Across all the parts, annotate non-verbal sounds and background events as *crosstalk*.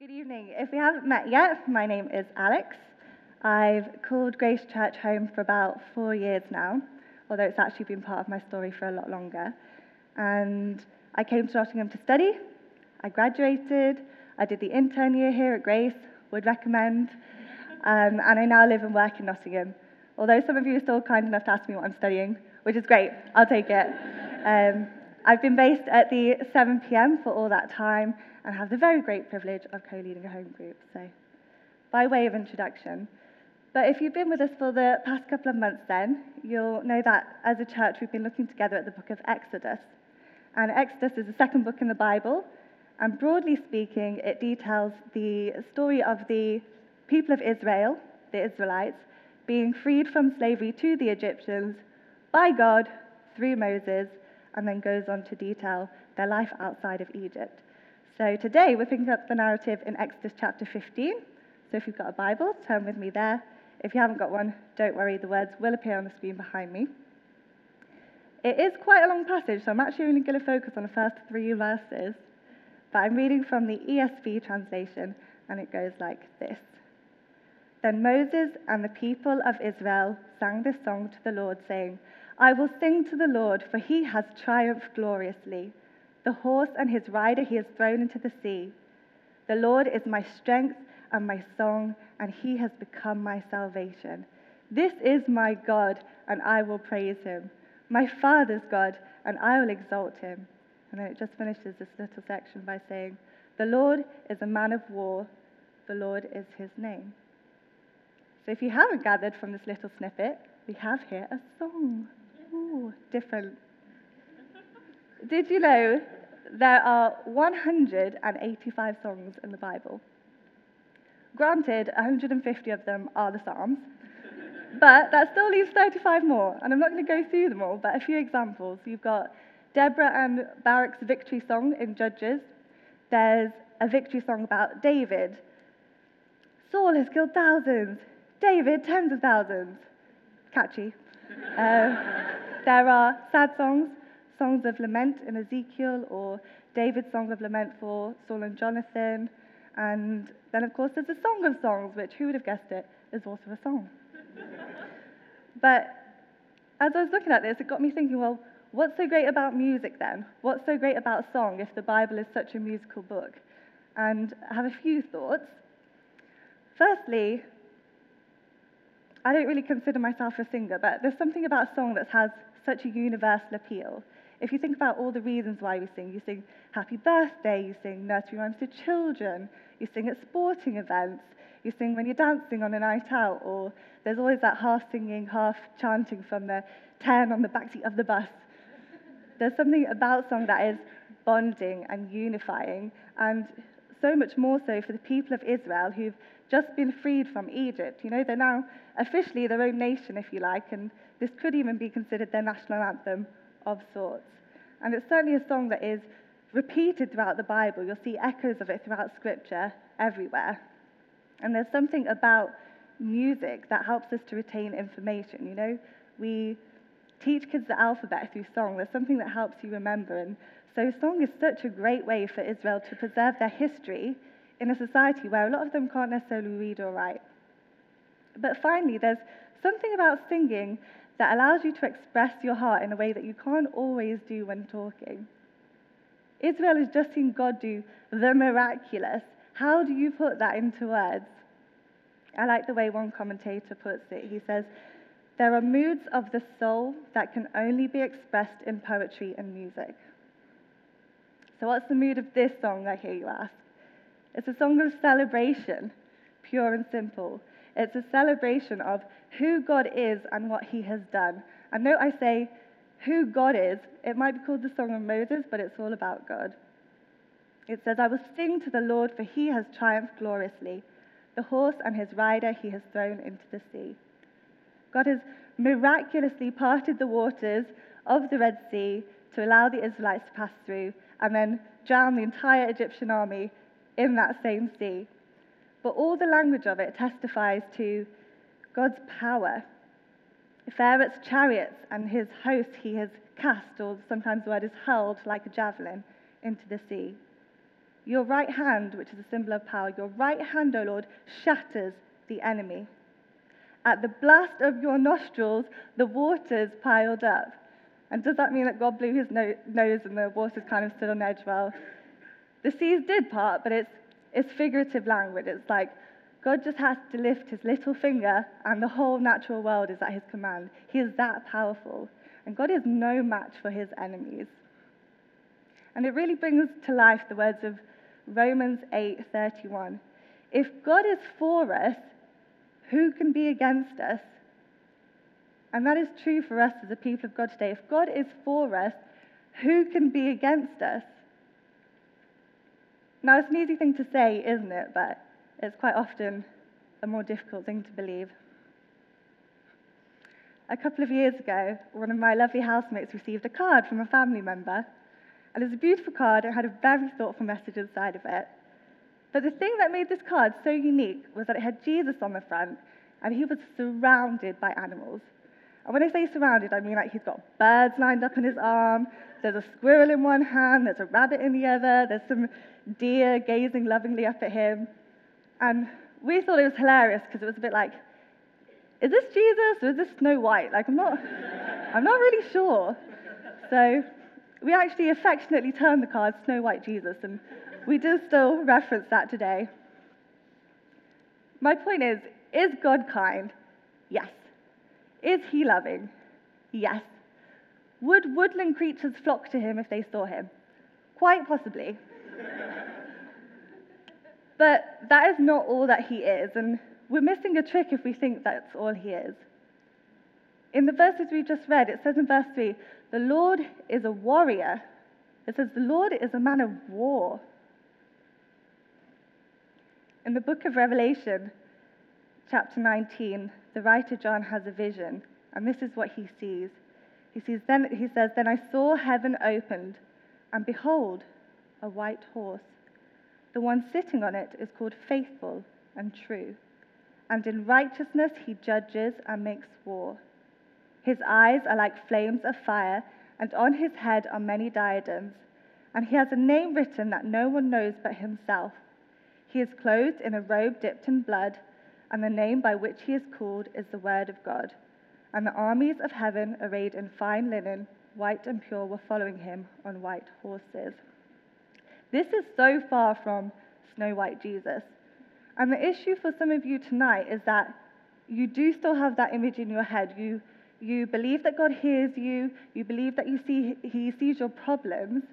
Good evening. If we haven't met yet, my name is Alex. I've called Grace Church home for about four years now, although it's actually been part of my story for a lot longer. And I came to Nottingham to study. I graduated. I did the intern year here at Grace, would recommend. Um, and I now live and work in Nottingham. Although some of you are still kind enough to ask me what I'm studying, which is great, I'll take it. Um, I've been based at the 7 pm for all that time and have the very great privilege of co leading a home group. So, by way of introduction, but if you've been with us for the past couple of months, then you'll know that as a church we've been looking together at the book of Exodus. And Exodus is the second book in the Bible, and broadly speaking, it details the story of the people of Israel, the Israelites, being freed from slavery to the Egyptians by God through Moses, and then goes on to detail their life outside of Egypt. So today we're picking up the narrative in Exodus chapter 15. So if you've got a Bible, turn with me there. If you haven't got one, don't worry, the words will appear on the screen behind me. It is quite a long passage, so I'm actually only going to focus on the first three verses. But I'm reading from the ESV translation, and it goes like this Then Moses and the people of Israel sang this song to the Lord, saying, I will sing to the Lord, for he has triumphed gloriously. The horse and his rider he has thrown into the sea. The Lord is my strength and my song, and he has become my salvation. This is my God, and I will praise him. My Father's God, and I will exalt him. And then it just finishes this little section by saying, The Lord is a man of war, the Lord is his name. So if you haven't gathered from this little snippet, we have here a song. Ooh, different did you know there are 185 songs in the Bible? Granted, 150 of them are the Psalms, but that still leaves 35 more. And I'm not going to go through them all, but a few examples. You've got Deborah and Barak's victory song in Judges. There's a victory song about David. Saul has killed thousands. David, tens of thousands. Catchy. Uh, there are sad songs songs of lament in Ezekiel or David's song of lament for Saul and Jonathan. And then, of course, there's a Song of Songs, which, who would have guessed it, is also a song. *laughs* but as I was looking at this, it got me thinking, well, what's so great about music then? What's so great about song if the Bible is such a musical book? And I have a few thoughts. Firstly, I don't really consider myself a singer, but there's something about song that has such a universal appeal. If you think about all the reasons why we sing, you sing happy birthday, you sing nursery rhymes to children, you sing at sporting events, you sing when you're dancing on a night out, or there's always that half singing, half chanting from the 10 on the backseat of the bus. There's something about song that is bonding and unifying, and so much more so for the people of Israel who've just been freed from Egypt. You know, they're now officially their own nation, if you like, and this could even be considered their national anthem of sorts. And it's certainly a song that is repeated throughout the Bible. You'll see echoes of it throughout Scripture everywhere. And there's something about music that helps us to retain information. You know, we teach kids the alphabet through song. There's something that helps you remember. And so, song is such a great way for Israel to preserve their history in a society where a lot of them can't necessarily read or write. But finally, there's something about singing that allows you to express your heart in a way that you can't always do when talking. Israel has just seen God do the miraculous. How do you put that into words? I like the way one commentator puts it. He says, There are moods of the soul that can only be expressed in poetry and music. So, what's the mood of this song, I hear you ask? It's a song of celebration, pure and simple. It's a celebration of who God is and what he has done. And note I say who God is. It might be called the Song of Moses, but it's all about God. It says, I will sing to the Lord, for he has triumphed gloriously. The horse and his rider he has thrown into the sea. God has miraculously parted the waters of the Red Sea to allow the Israelites to pass through and then drown the entire Egyptian army in that same sea. But all the language of it testifies to God's power. Pharaoh's chariots and his host he has cast, or sometimes the word is hurled like a javelin, into the sea. Your right hand, which is a symbol of power, your right hand, O Lord, shatters the enemy. At the blast of your nostrils, the waters piled up. And does that mean that God blew his no- nose and the waters kind of stood on edge? Well, the seas did part, but it's, it's figurative language. It's like God just has to lift his little finger, and the whole natural world is at his command. He is that powerful. And God is no match for his enemies. And it really brings to life the words of Romans 8:31. If God is for us, who can be against us? And that is true for us as a people of God today. If God is for us, who can be against us? Now, it's an easy thing to say, isn't it? But it's quite often a more difficult thing to believe. A couple of years ago, one of my lovely housemates received a card from a family member. And it was a beautiful card, it had a very thoughtful message inside of it. But the thing that made this card so unique was that it had Jesus on the front, and he was surrounded by animals. And when I say surrounded, I mean like he's got birds lined up on his arm, there's a squirrel in one hand, there's a rabbit in the other, there's some deer gazing lovingly up at him. And we thought it was hilarious because it was a bit like, is this Jesus or is this Snow White? Like, I'm not, *laughs* I'm not really sure. So we actually affectionately termed the card Snow White Jesus, and we do still reference that today. My point is is God kind? Yes. Is he loving? Yes. Would woodland creatures flock to him if they saw him? Quite possibly. *laughs* but that is not all that he is, and we're missing a trick if we think that's all he is. In the verses we've just read, it says in verse 3 the Lord is a warrior. It says the Lord is a man of war. In the book of Revelation, chapter 19, the writer John has a vision, and this is what he sees. He, sees then, he says, Then I saw heaven opened, and behold, a white horse. The one sitting on it is called Faithful and True, and in righteousness he judges and makes war. His eyes are like flames of fire, and on his head are many diadems, and he has a name written that no one knows but himself. He is clothed in a robe dipped in blood, and the name by which he is called is the Word of God. And the armies of heaven, arrayed in fine linen, white and pure, were following him on white horses. This is so far from Snow White Jesus. And the issue for some of you tonight is that you do still have that image in your head. You, you believe that God hears you, you believe that you see, He sees your problems,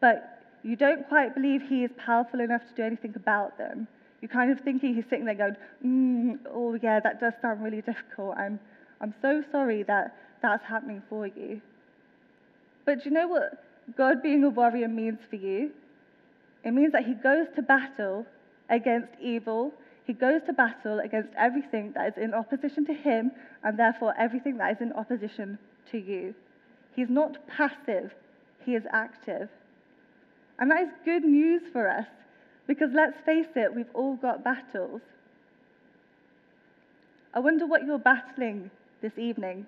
but you don't quite believe he is powerful enough to do anything about them. You're kind of thinking he's sitting there going, mm, oh, yeah, that does sound really difficult. I'm, I'm so sorry that that's happening for you. But do you know what God being a warrior means for you? It means that he goes to battle against evil. He goes to battle against everything that is in opposition to him, and therefore everything that is in opposition to you. He's not passive, he is active. And that is good news for us because let's face it, we've all got battles. I wonder what you're battling this evening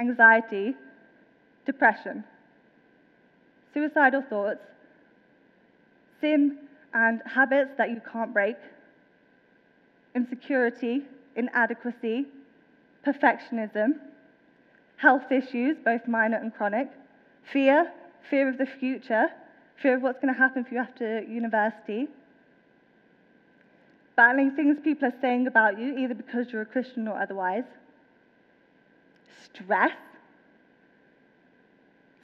anxiety, depression, suicidal thoughts, sin and habits that you can't break, insecurity, inadequacy, perfectionism, health issues, both minor and chronic, fear, fear of the future, fear of what's going to happen for you after university, battling things people are saying about you, either because you're a Christian or otherwise, stress.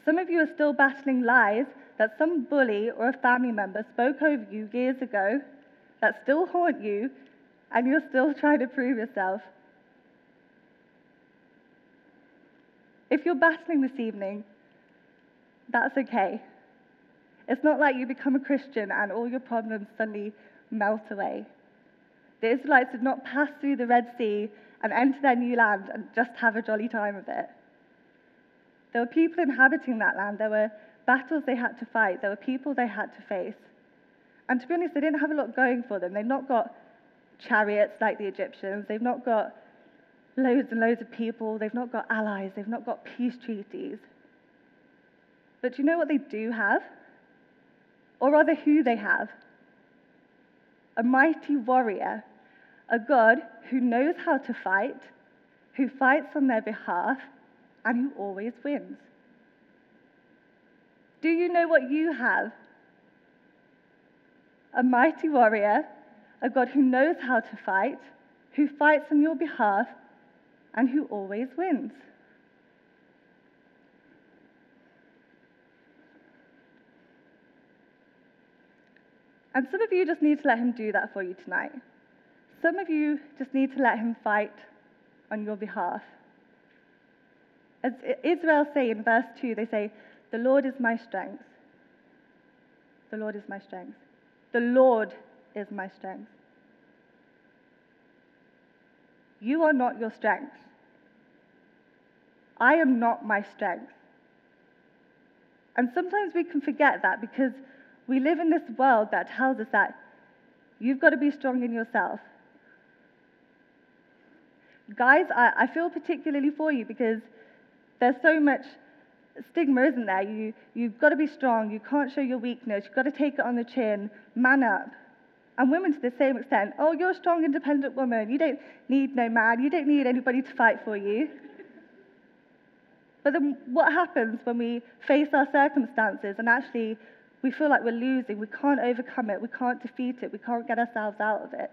Some of you are still battling lies that some bully or a family member spoke over you years ago that still haunt you, and you're still trying to prove yourself. If you're battling this evening, that's okay. It's not like you become a Christian and all your problems suddenly melt away. The Israelites did not pass through the Red Sea and enter their new land and just have a jolly time of it. There were people inhabiting that land. There were battles they had to fight. There were people they had to face. And to be honest, they didn't have a lot going for them. They've not got chariots like the Egyptians. They've not got loads and loads of people. They've not got allies. They've not got peace treaties. But do you know what they do have? or rather who they have. A mighty warrior, a God who knows how to fight, who fights on their behalf, and who always wins. Do you know what you have? A mighty warrior, a God who knows how to fight, who fights on your behalf, and who always wins. And some of you just need to let him do that for you tonight. Some of you just need to let him fight on your behalf. As Israel say in verse 2, they say, The Lord is my strength. The Lord is my strength. The Lord is my strength. You are not your strength. I am not my strength. And sometimes we can forget that because we live in this world that tells us that you've got to be strong in yourself. Guys, I, I feel particularly for you because there's so much stigma, isn't there? You, you've got to be strong. You can't show your weakness. You've got to take it on the chin. Man up. And women to the same extent. Oh, you're a strong, independent woman. You don't need no man. You don't need anybody to fight for you. But then what happens when we face our circumstances and actually we feel like we're losing, we can't overcome it, we can't defeat it, we can't get ourselves out of it.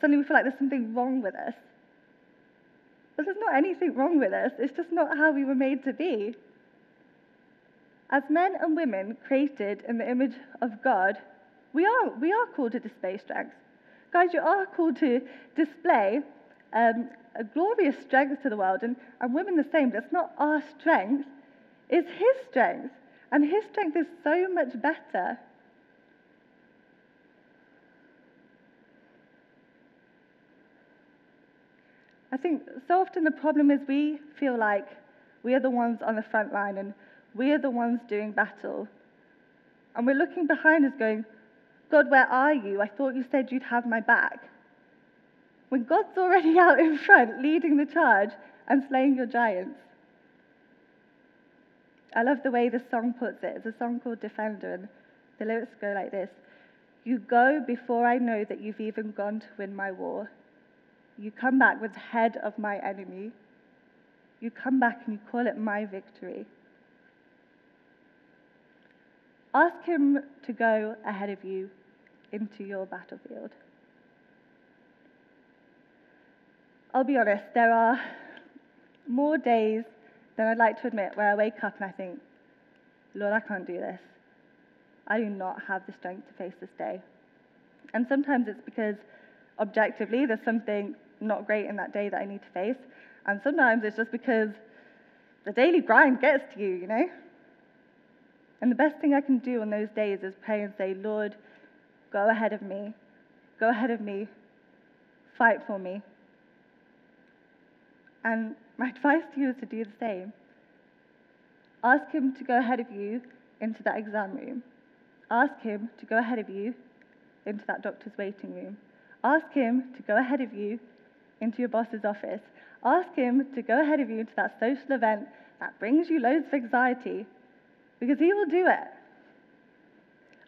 Suddenly we feel like there's something wrong with us. But there's not anything wrong with us, it's just not how we were made to be. As men and women created in the image of God, we are, we are called to display strength. Guys, you are called to display um, a glorious strength to the world, and, and women the same. But it's not our strength, it's His strength. And his strength is so much better. I think so often the problem is we feel like we are the ones on the front line and we are the ones doing battle. And we're looking behind us going, God, where are you? I thought you said you'd have my back. When God's already *laughs* out in front leading the charge and slaying your giants. I love the way the song puts it. It's a song called Defender, and the lyrics go like this You go before I know that you've even gone to win my war. You come back with the head of my enemy. You come back and you call it my victory. Ask him to go ahead of you into your battlefield. I'll be honest, there are more days then I'd like to admit where I wake up and I think, Lord, I can't do this. I do not have the strength to face this day. And sometimes it's because objectively there's something not great in that day that I need to face. And sometimes it's just because the daily grind gets to you, you know? And the best thing I can do on those days is pray and say, Lord, go ahead of me. Go ahead of me. Fight for me. And my advice to you is to do the same. Ask Him to go ahead of you into that exam room. Ask Him to go ahead of you into that doctor's waiting room. Ask Him to go ahead of you into your boss's office. Ask Him to go ahead of you into that social event that brings you loads of anxiety because He will do it.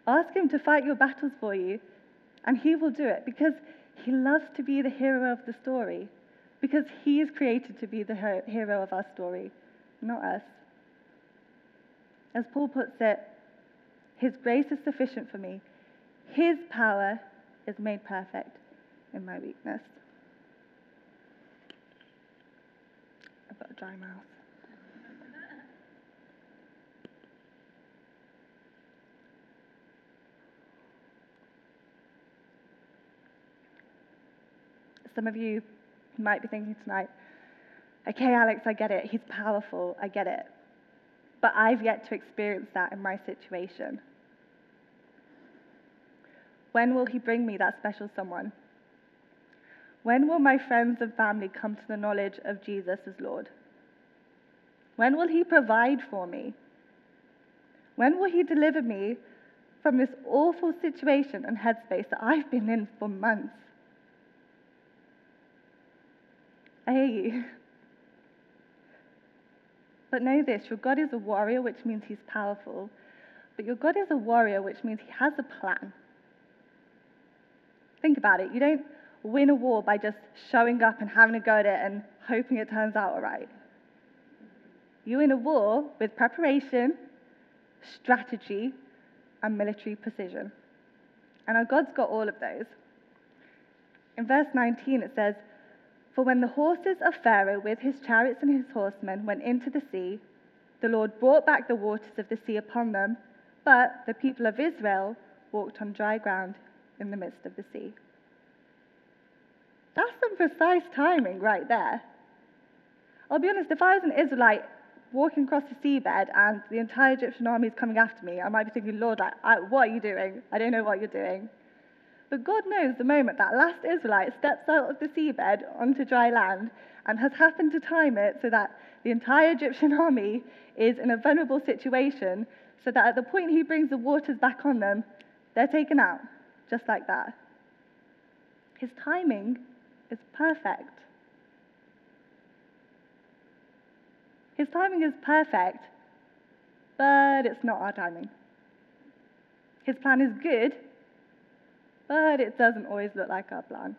Ask Him to fight your battles for you, and He will do it because He loves to be the hero of the story because He is created to be the hero of our story, not us. As Paul puts it, His grace is sufficient for me. His power is made perfect in my weakness. I've got a dry mouth. Some of you might be thinking tonight, okay, Alex, I get it. He's powerful. I get it. But I've yet to experience that in my situation. When will he bring me that special someone? When will my friends and family come to the knowledge of Jesus as Lord? When will he provide for me? When will he deliver me from this awful situation and headspace that I've been in for months? I hear you. But know this your God is a warrior, which means he's powerful, But your God is a warrior, which means he has a plan. Think about it. You don't win a war by just showing up and having a go at it and hoping it turns out all right. You win a war with preparation, strategy, and military precision. And our God's got all of those. In verse 19, it says, For when the horses of Pharaoh with his chariots and his horsemen went into the sea, the Lord brought back the waters of the sea upon them, but the people of Israel walked on dry ground in the midst of the sea. That's some precise timing right there. I'll be honest, if I was an Israelite walking across the seabed and the entire Egyptian army is coming after me, I might be thinking, Lord, I, what are you doing? I don't know what you're doing. But God knows the moment that last Israelite steps out of the seabed onto dry land and has happened to time it so that the entire Egyptian *laughs* army is in a vulnerable situation, so that at the point he brings the waters back on them, they're taken out, just like that. His timing is perfect. His timing is perfect, but it's not our timing. His plan is good, but it doesn't always look like our plan.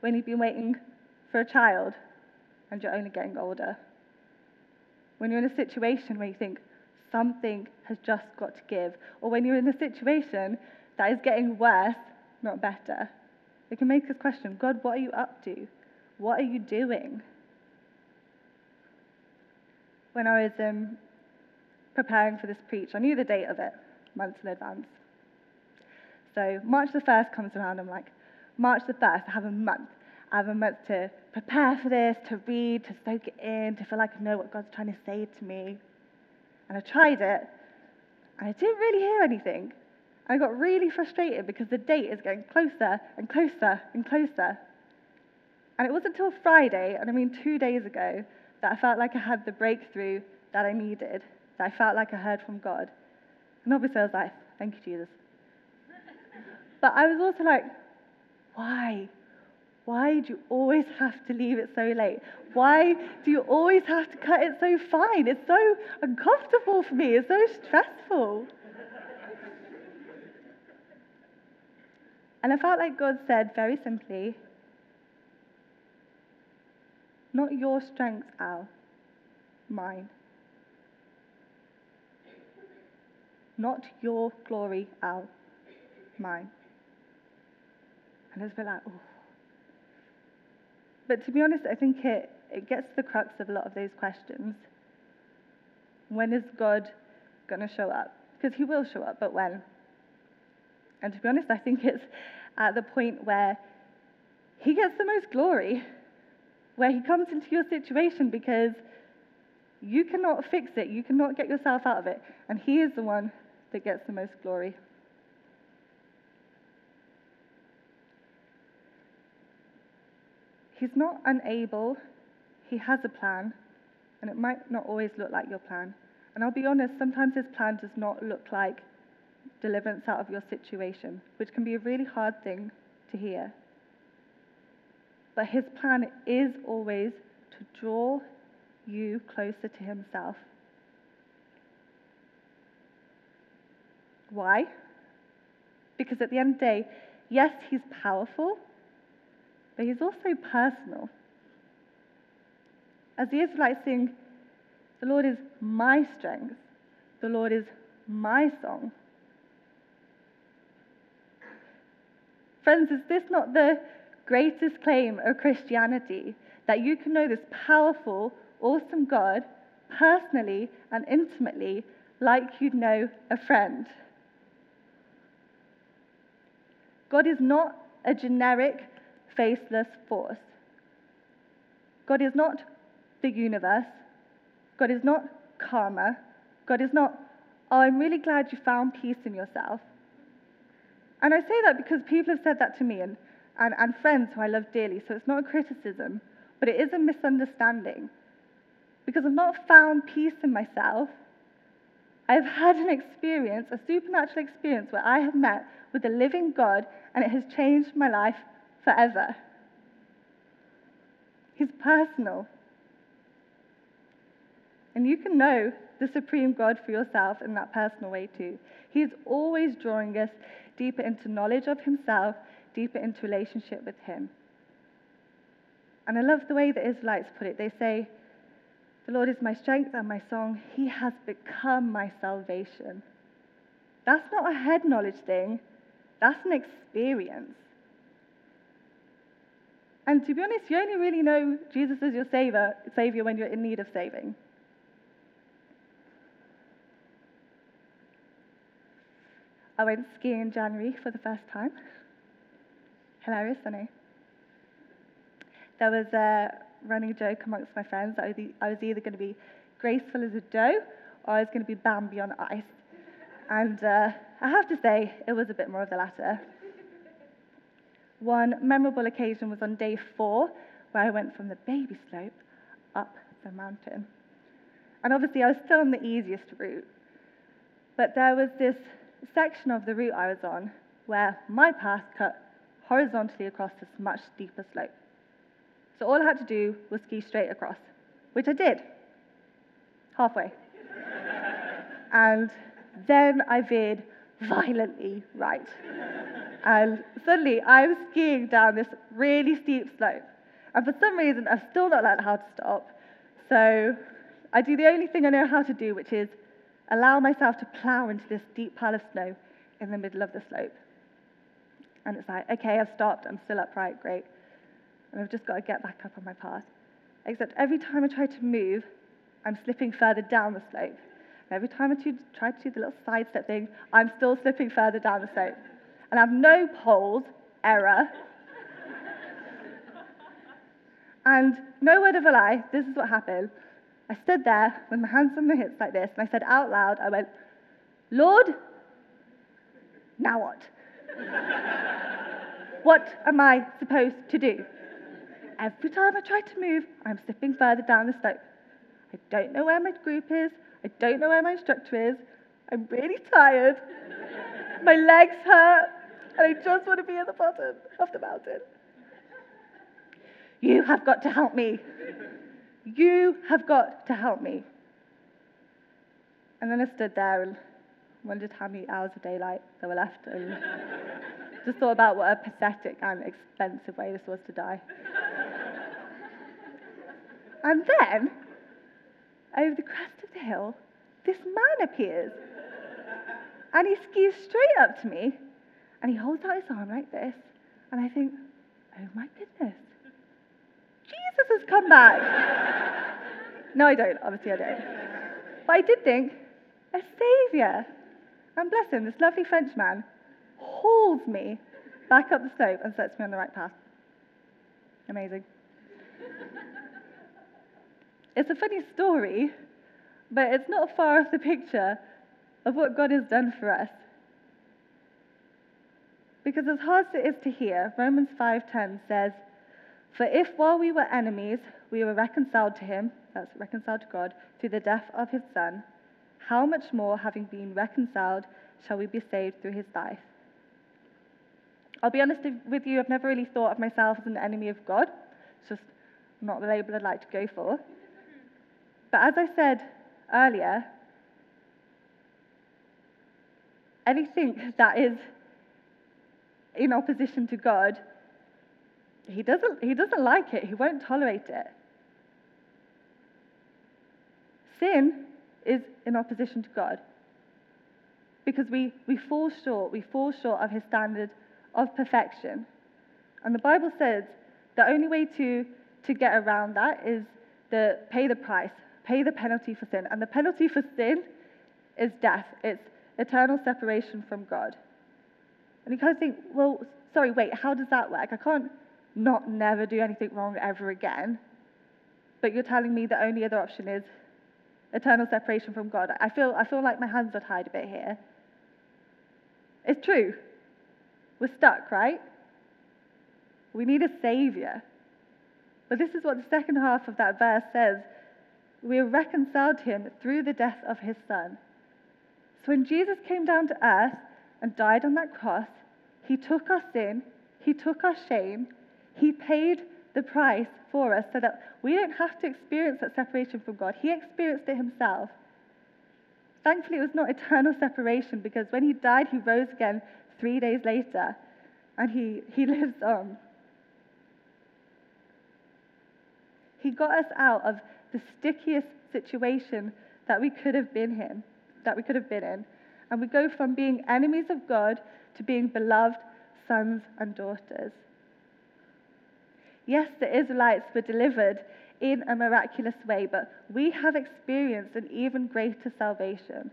When you've been waiting for a child and you're only getting older. When you're in a situation where you think something has just got to give, or when you're in a situation that is getting worse, not better, it can make us question God, what are you up to? What are you doing? When I was um, preparing for this preach, I knew the date of it months in advance. So March the 1st comes around, I'm like, March the 1st, I have a month. I have a month to prepare for this, to read, to soak it in, to feel like I know what God's trying to say to me. And I tried it, and I didn't really hear anything. I got really frustrated because the date is getting closer and closer and closer. And it wasn't until Friday, and I mean two days ago, that I felt like I had the breakthrough that I needed, that I felt like I heard from God. And obviously I was like, thank you, Jesus. But I was also like, why? Why do you always *laughs* have to leave it so late? Why do you always have to cut it so fine? It's so uncomfortable for me. It's so stressful. and I felt like God said very simply, not your strength, Al, mine. Not your glory, Al, mine. And it's a bit like, oh. But to be honest, I think it, it gets to the crux of a lot of those questions. When is God going to show up? Because he will show up, but when? And to be honest, I think it's at the point where he gets the most glory, where he comes into your situation because you cannot fix it, you cannot get yourself out of it, and he is the one that gets the most glory. He's not unable, He has a plan, and it might not always look like your plan. And I'll be honest, sometimes His plan does not look like deliverance out of your situation, which can be a really hard thing to hear. But His plan is always to draw you closer to Himself. Why? Because at the end of the day, yes, He's powerful but he's also personal. As the Israelites sing, the Lord is my strength, the Lord is my song. Friends, is this not the greatest claim of Christianity? That you can know this powerful, awesome God personally and intimately like you'd know a friend. God is not a generic faceless force. God is not the universe. God is not karma. God is not, oh, I'm really glad you found peace in yourself. And I say that because people have said that to me and, and, and friends who I love dearly, so it's not a criticism, but it is a misunderstanding. Because I've not found peace in myself. I've had an experience, a supernatural experience, where I have met with the living God and it has changed my life forever. He's personal. And you can know the supreme God for yourself in that personal way too. He is always drawing us deeper into knowledge of Himself, deeper into relationship with Him. And I love the way the Israelites put it. They say, The Lord is my strength and my song. He has become my salvation. That's not a head knowledge thing, that's an experience. And to be honest, you only really know Jesus as your savior, savior when you're in need of saving. I went skiing in January for the first time. Hilarious, I know. There was a running joke amongst my friends that I was either going to be graceful as a doe or I was going to be Bambi on ice. And uh, I have to say, it was a bit more of the latter. One memorable occasion was on day four, where I went from the baby slope up the mountain. And obviously, I was still on the easiest route. But there was this section of the route I was on where my path cut horizontally across this much steeper slope. So all I had to do was ski straight across, which I did, halfway. *laughs* and then I veered violently right. And suddenly I'm skiing down this really steep slope. And for some reason, I've still not learned how to stop. So I do the only thing I know how to do, which is allow myself to plow into this deep pile of snow in the middle of the slope. And it's like, okay, I've stopped, I'm still upright, great. And I've just got to get back up on my path. Except every time I try to move, I'm slipping further down the slope. And every time I try to do the little sidestep thing, I'm still slipping further down the slope. And I have no poles, error. and no word of a lie, this is what happened. I stood there with my hands on my hips like this, and I said out loud, I went, Lord, now what? what am I supposed to do? Every time I try to move, I'm slipping further down the slope. I don't know where my group is. I don't know where my instructor is. I'm really tired. my legs hurt, and I just want to be at the bottom of the mountain. You have got to help me. You have got to help me. And then I stood there and wondered how many hours of daylight there were left and just thought about what a pathetic and expensive way this was to die. and then, over the crest of the hill, this man appears. And he skis straight up to me and he holds out his arm like this. And I think, oh my goodness, Jesus has come back. *laughs* no, I don't. Obviously, I don't. But I did think, a saviour. And bless him, this lovely French man hauls me back up the slope and sets me on the right path. Amazing. it's a funny story, but it's not far off the picture of what God has done for us. Because as hard as it is to hear, Romans 5:10 says, for if while we were enemies, we were reconciled to him, that's reconciled to God, through the death of his Son, how much more, having been reconciled, shall we be saved through his life? I'll be honest with you, I've never really thought of myself as an enemy of God. It's just not the label I'd like to go for. But as I said earlier, anything *laughs* that is in opposition to God he doesn't, he doesn't like it, he won't tolerate it. Sin is in opposition to God because we, we fall short, we fall short of his standard of perfection. And the Bible says the only way to, to get around that is to pay the price, pay the penalty for sin. And the penalty for sin is death, it's eternal separation from God. And you kind of think, well, sorry, wait, how does that work? I can't not never do anything wrong ever again. But you're telling me the only other option is eternal separation from God. I feel, I feel like my hands are tied a bit here. It's true. We're stuck, right? We need a savior. But this is what the second half of that verse says. We are reconciled to him through the death of his son. So when Jesus came down to earth and died on that cross, he took our sin, he took our shame, he paid the price for us so that we don't have to experience that separation from God. He experienced it himself. Thankfully, it was not eternal separation because when he died, he rose again three days later and he, he *laughs* lives on. He got us out of the stickiest situation that we could have been in, that we could have been in. And we go from being enemies of God to being beloved sons and daughters. Yes, the Israelites were delivered in a miraculous way, but we have experienced an even greater salvation.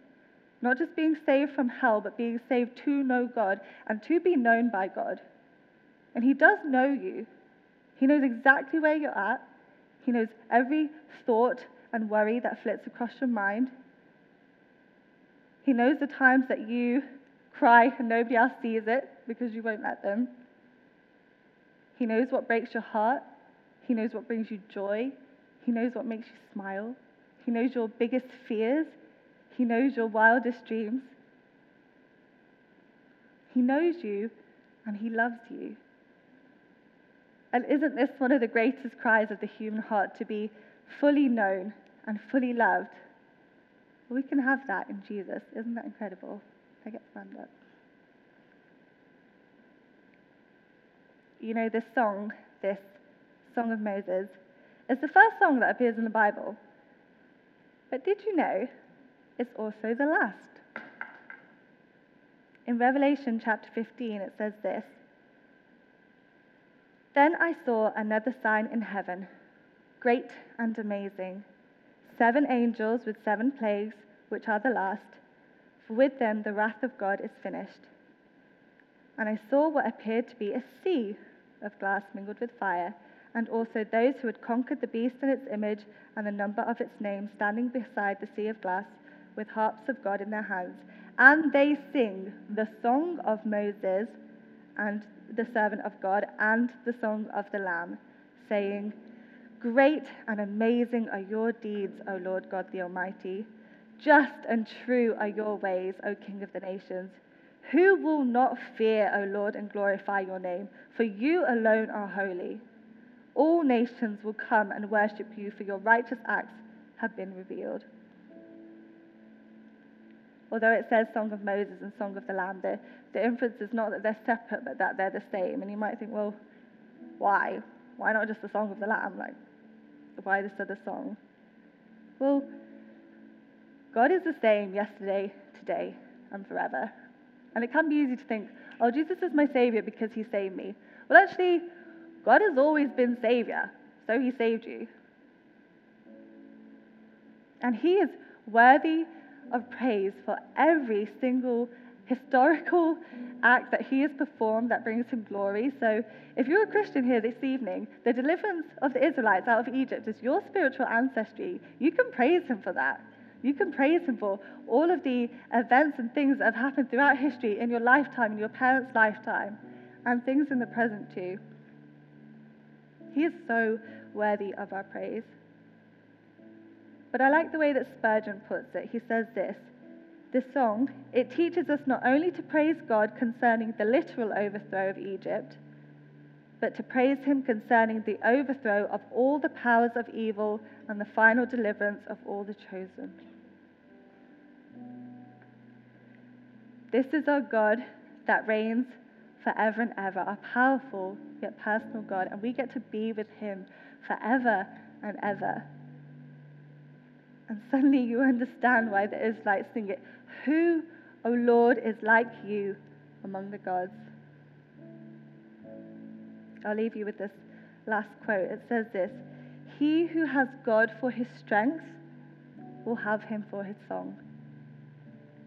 Not just being saved from hell, but being saved to know God and to be known by God. And He does know you. He knows exactly where you're at. He knows every thought and worry that flits across your mind. He knows the times that you cry and nobody else sees it because you won't let them. He knows what breaks your heart. He knows what brings you joy. He knows what makes you smile. He knows your biggest fears. He knows your wildest dreams. He knows you and He loves you. And isn't this one of the greatest cries of the human heart to be fully known and fully loved? We can have that in Jesus. Isn't that incredible? I get stand up. You know, this song, this Song of Moses, is the first song that appears in the Bible. But did you know it's also the last? In Revelation chapter 15, it says this Then I saw another sign in heaven, great and amazing seven angels with seven plagues, which are the last, for with them the wrath of God is finished. And I saw what appeared to be a sea of glass mingled with fire, and also those who had conquered the beast and its image and the number of its name standing beside the sea of glass with harps of God in their hands. And they sing the song of Moses and the servant of God and the song of the Lamb, saying, Great and amazing are your deeds, O Lord God the Almighty. Just and true are your ways, O King of the nations. Who will not fear, O Lord, and glorify your name? For you alone are holy. All nations will come and worship you, for your righteous acts have been revealed. Although it says Song of Moses and Song of the Lamb, the, the inference is not that they're separate, but that they're the same. And you might think, well, why? Why not just the Song of the Lamb? Like, why this other song? Well, God is the same yesterday, today, and forever. And it can be easy to think, oh, Jesus is my Savior because He saved me. Well, actually, God has always been Savior, so He saved you. And He is worthy of praise for every single historical act that he has performed that brings him glory. So, if you're a Christian here this evening, the deliverance of the Israelites out of Egypt is your spiritual ancestry. You can praise him for that. You can praise him for all of the events and things that have happened throughout history in your lifetime, in your parents' lifetime, and things in the present too. He is so worthy of our praise. But I like the way that Spurgeon puts it. He says this this song, it teaches us not only to praise God concerning the literal overthrow of Egypt, but to praise Him concerning the overthrow of all the powers of evil and the final deliverance of all the chosen. This is our God that reigns forever and ever, our powerful yet personal God, and we get to be with Him forever and ever. And suddenly you understand why the Israelites sing it who, O Lord, is like you among the gods? I'll leave you with this last quote. It says this He who has God for his strength will have him for his song.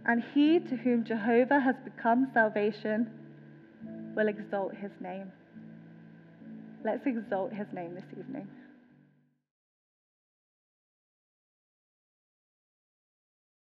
And he to whom Jehovah has become salvation will exalt his name. Let's exalt his name this evening.